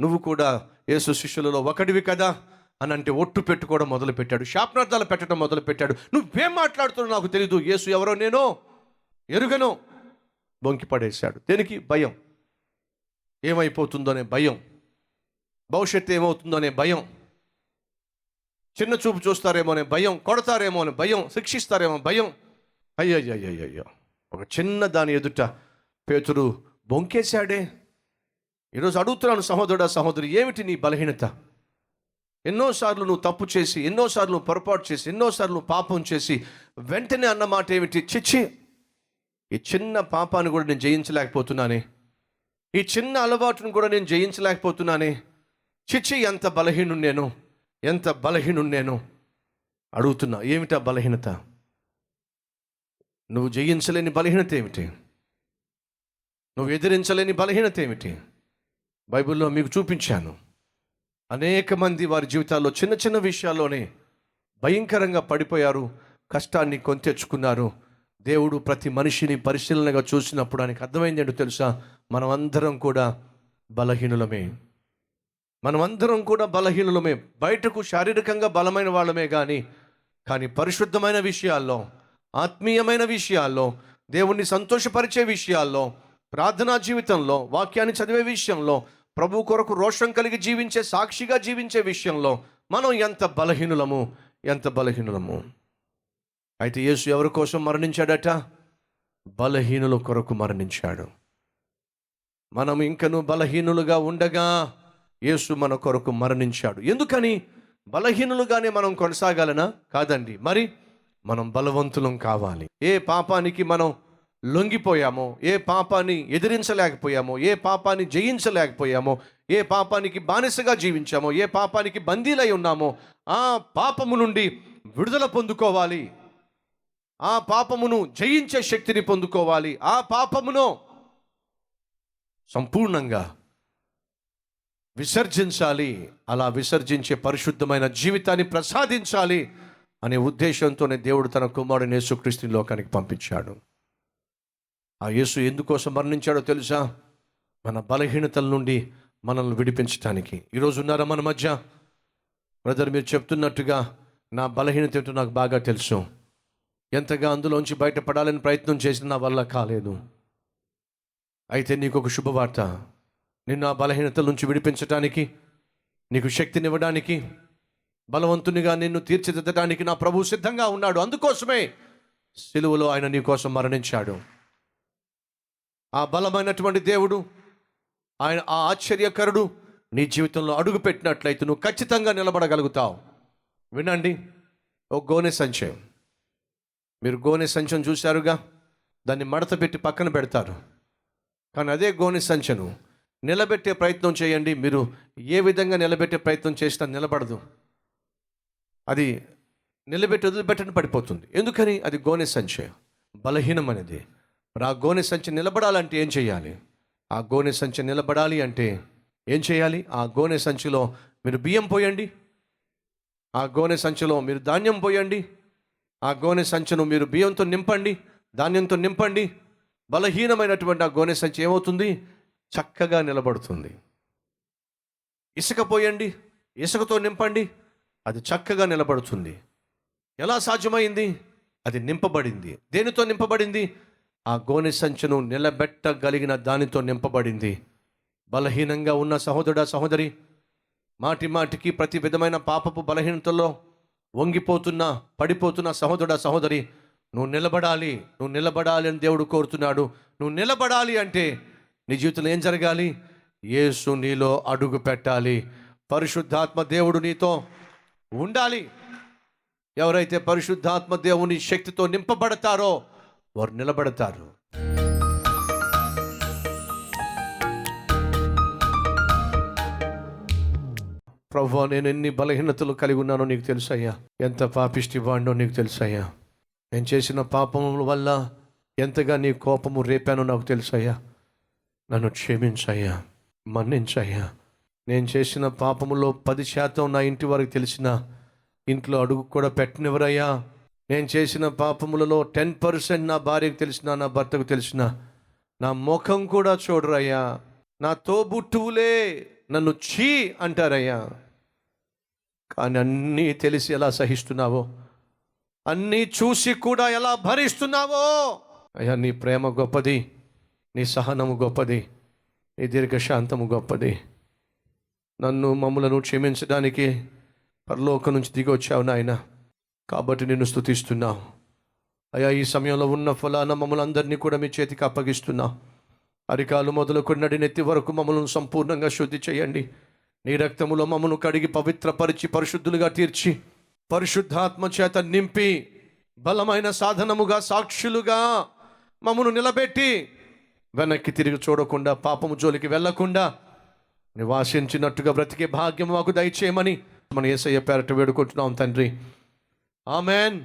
నువ్వు కూడా యేసు శిష్యులలో ఒకటివి కదా అని అంటే ఒట్టు పెట్టుకోవడం మొదలుపెట్టాడు. శాపనార్థాలు పెట్టడం మొదలుపెట్టాడు. నువ్వేం మాట్లాడుతున్నావు నాకు తెలీదు. యేసు ఎవరో నేను ఎరుగను. బొంకి పడేశాడు. దేనికి? భయం. ఏమైపోతుందో అనే భయం. భవిష్యత్తు ఏమవుతుందో అనే భయం. చిన్న చూపు చూస్తారేమో అనే భయం. కొడతారేమో అనే భయం. శిక్షిస్తారేమో భయం. అయ్యయ్యయ్యయ్యో ఒక చిన్న దాని ఎదుట పేతురు బొంకేశాడే. ఈరోజు అడుగుతున్నాను సహోదరుడా సహోదరి ఏమిటి నీ బలహీనత? ఎన్నోసార్లు నువ్వు తప్పు చేసి ఎన్నోసార్లు నువ్వు పొరపాటు చేసి ఎన్నోసార్లు నువ్వు పాపం చేసి వెంటనే అన్న మాట ఏమిటి? చిచ్చి ఈ చిన్న పాపాన్ని కూడా నేను జయించలేకపోతున్నానే. ఈ చిన్న అలవాటును కూడా నేను జయించలేకపోతున్నానే. చిచ్చి ఎంత బలహీను నేను ఎంత బలహీను నేను? అడుగుతున్నా ఏమిటా బలహీనత? నువ్వు జయించలేని బలహీనత ఏమిటి? నువ్వు ఎదిరించలేని బలహీనత ఏమిటి? బైబిల్లో మీకు చూపించాను. అనేక మంది వారి జీవితాల్లో చిన్న చిన్న విషయాల్లోనే భయంకరంగా పడిపోయారు కష్టాన్ని కొని తెచ్చుకున్నారు దేవుడు ప్రతి మనిషిని పరిశీలనగా చూసినప్పుడు ఆయనకు అర్థమైంది ఏంటో తెలుసా? మనమందరం కూడా బలహీనులమే. మనమందరం కూడా బలహీనులమే. బయటకు శారీరకంగా బలమైన వాళ్ళమే కానీ కానీ పరిశుద్ధమైన విషయాల్లో ఆత్మీయమైన విషయాల్లో దేవుణ్ణి సంతోషపరిచే విషయాల్లో ప్రార్థనా జీవితంలో వాక్యాన్ని చదివే విషయంలో ప్రభు కొరకు రోషం కలిగి జీవించే సాక్షిగా జీవించే విషయంలో మనం ఎంత బలహీనులము ఎంత బలహీనులము? అయితే యేసు ఎవరి కోసం మరణించాడట? బలహీనుల కొరకు మరణించాడు. మనం ఇంకను బలహీనులుగా ఉండగా యేసు మన కొరకు మరణించాడు. ఎందుకని? బలహీనులుగానే మనం కొనసాగాలనా? కాదండి. మరి మనం బలవంతులం కావాలి. ఏ పాపానికి మనం లొంగిపోయామో ఏ పాపాన్ని ఎదిరించలేకపోయామో ఏ పాపాన్ని జయించలేకపోయామో ఏ పాపానికి బానిసగా జీవించామో ఏ పాపానికి బందీలై ఉన్నామో ఆ పాపము నుండి విడుదల పొందుకోవాలి. ఆ పాపమును జయించే శక్తిని పొందుకోవాలి. ఆ పాపమును సంపూర్ణంగా విసర్జించాలి. అలా విసర్జించే పరిశుద్ధమైన జీవితాన్ని ప్రసాదించాలి అనే ఉద్దేశంతోనే దేవుడు తన కుమారుని యేసుక్రీస్తుని లోకానికి పంపించాడు. ఆ యేసు ఎందుకోసం మరణించాడో తెలుసా? మన బలహీనతల నుండి మనల్ని విడిపించడానికి ఈరోజు ఉన్నారా మన మధ్య? బ్రదర్ మీరు చెప్తున్నట్టుగా నా బలహీనత ఏంటో నాకు బాగా తెలుసు. ఎంతగా అందులోంచి బయటపడాలని ప్రయత్నం చేసిన నా వల్ల కాలేదు. అయితే నీకు ఒక శుభవార్త. నిన్ను ఆ బలహీనతల నుంచి విడిపించడానికి నీకు శక్తినివ్వడానికి బలవంతునిగా నిన్ను తీర్చిదిద్దడానికి నా ప్రభు సిద్ధంగా ఉన్నాడు. అందుకోసమే సిలువలో ఆయన నీ కోసం మరణించాడు. ఆ బలమైనటువంటి దేవుడు ఆయన ఆ ఆశ్చర్యకరుడు నీ జీవితంలో అడుగు పెట్టినట్లయితే నువ్వు ఖచ్చితంగా నిలబడగలుగుతావు. వినండి ఓ గోనె సంచయం. మీరు గోనె సంచం చూశారుగా? దాన్ని మడత పెట్టి పక్కన పెడతారు. కానీ అదే గోనె సంచను నిలబెట్టే ప్రయత్నం చేయండి. మీరు ఏ విధంగా నిలబెట్టే ప్రయత్నం చేసినా నిలబడదు. అది నిలబెట్టి వదిలిపెట్టని పడిపోతుంది. ఎందుకని? అది గోనె సంచయం. బలహీనం అనేది మరి ఆ గోనె సంచి నిలబడాలంటే ఏం చేయాలి? ఆ గోనె సంచి నిలబడాలి అంటే ఏం చేయాలి? ఆ గోనె సంచిలో మీరు బియ్యం పోయండి. ఆ గోనె సంచిలో మీరు ధాన్యం పోయండి. ఆ గోనె సంచును మీరు బియ్యంతో నింపండి. ధాన్యంతో నింపండి. బలహీనమైనటువంటి ఆ గోనె సంచి ఏమవుతుంది? చక్కగా నిలబడుతుంది. ఇసుక పోయండి. ఇసుకతో నింపండి. అది చక్కగా నిలబడుతుంది. ఎలా సాధ్యమైంది? అది నింపబడింది. దేనితో నింపబడింది? ఆ గోనె సంచును నిలబెట్టగలిగిన దానితో నింపబడింది. బలహీనంగా ఉన్న సహోదరుడ సహోదరి మాటి మాటికి ప్రతి విధమైన పాపపు బలహీనతలో వంగిపోతున్న పడిపోతున్న సహోదరుడ సహోదరి నువ్వు నిలబడాలి నువ్వు నిలబడాలి అని దేవుడు కోరుతున్నాడు. నువ్వు నిలబడాలి అంటే నీ జీవితంలో ఏం జరగాలి? యేసు నీలో అడుగు పెట్టాలి. పరిశుద్ధాత్మ దేవుడు నీతో ఉండాలి. ఎవరైతే పరిశుద్ధాత్మ దేవుని శక్తితో నింపబడతారో వారు నిలబడతారు. ప్రభు నేను ఎన్ని బలహీనతలు కలిగి ఉన్నానో నీకు తెలుసయ్యా ఎంత పాపిష్టి వాడినో నీకు తెలుసయ్యా నేను చేసిన పాపముల వల్ల ఎంతగా నీ కోపము రేపానో నాకు తెలుసయ్యా నన్ను క్షమించయ్యా మన్నించయ్యా నేను చేసిన పాపములో పది శాతం నా ఇంటి వారికి తెలిసిన ఇంట్లో అడుగు కూడా పెట్టినవరయ్యా నేను చేసిన పాపములలో టెన్ పర్సెంట్ నా భార్యకు తెలిసిన నా భర్తకు తెలిసిన నా ముఖం కూడా చూడరయ్యా. నా తోబుట్టువులే నన్ను చీ అంటారయ్యా. కానీ అన్నీ తెలిసి ఎలా సహిస్తున్నావో అన్నీ చూసి కూడా ఎలా భరిస్తున్నావో? అయ్యా నీ ప్రేమ గొప్పది నీ సహనము గొప్పది నీ దీర్ఘశాంతము గొప్పది. నన్ను మమ్మలను క్షమించడానికి పరలోకం నుంచి దిగి వచ్చావు నాయన. కాబట్టి నేను స్తుతిస్తున్నావు అయ్యా ఈ సమయంలో ఉన్న ఫలాన మమ్మల్ని అందరినీ కూడా మీ చేతికి అప్పగిస్తున్నా. అరికాలు మొదలుకొని నెత్తి వరకు మమ్మల్ని సంపూర్ణంగా శుద్ధి చేయండి. నీ రక్తములో మమ్మను కడిగి పవిత్రపరిచి పరిశుద్ధులుగా తీర్చి పరిశుద్ధాత్మ చేత నింపి బలమైన సాధనముగా సాక్షులుగా మమ్మను నిలబెట్టి వెనక్కి తిరిగి చూడకుండా పాపము జోలికి వెళ్ళకుండా నివాసించినట్టుగా బ్రతికే భాగ్యం మాకు దయచేయమని మన ఏసయ్య పేరట వేడుకుంటున్నాం తండ్రి. Amen.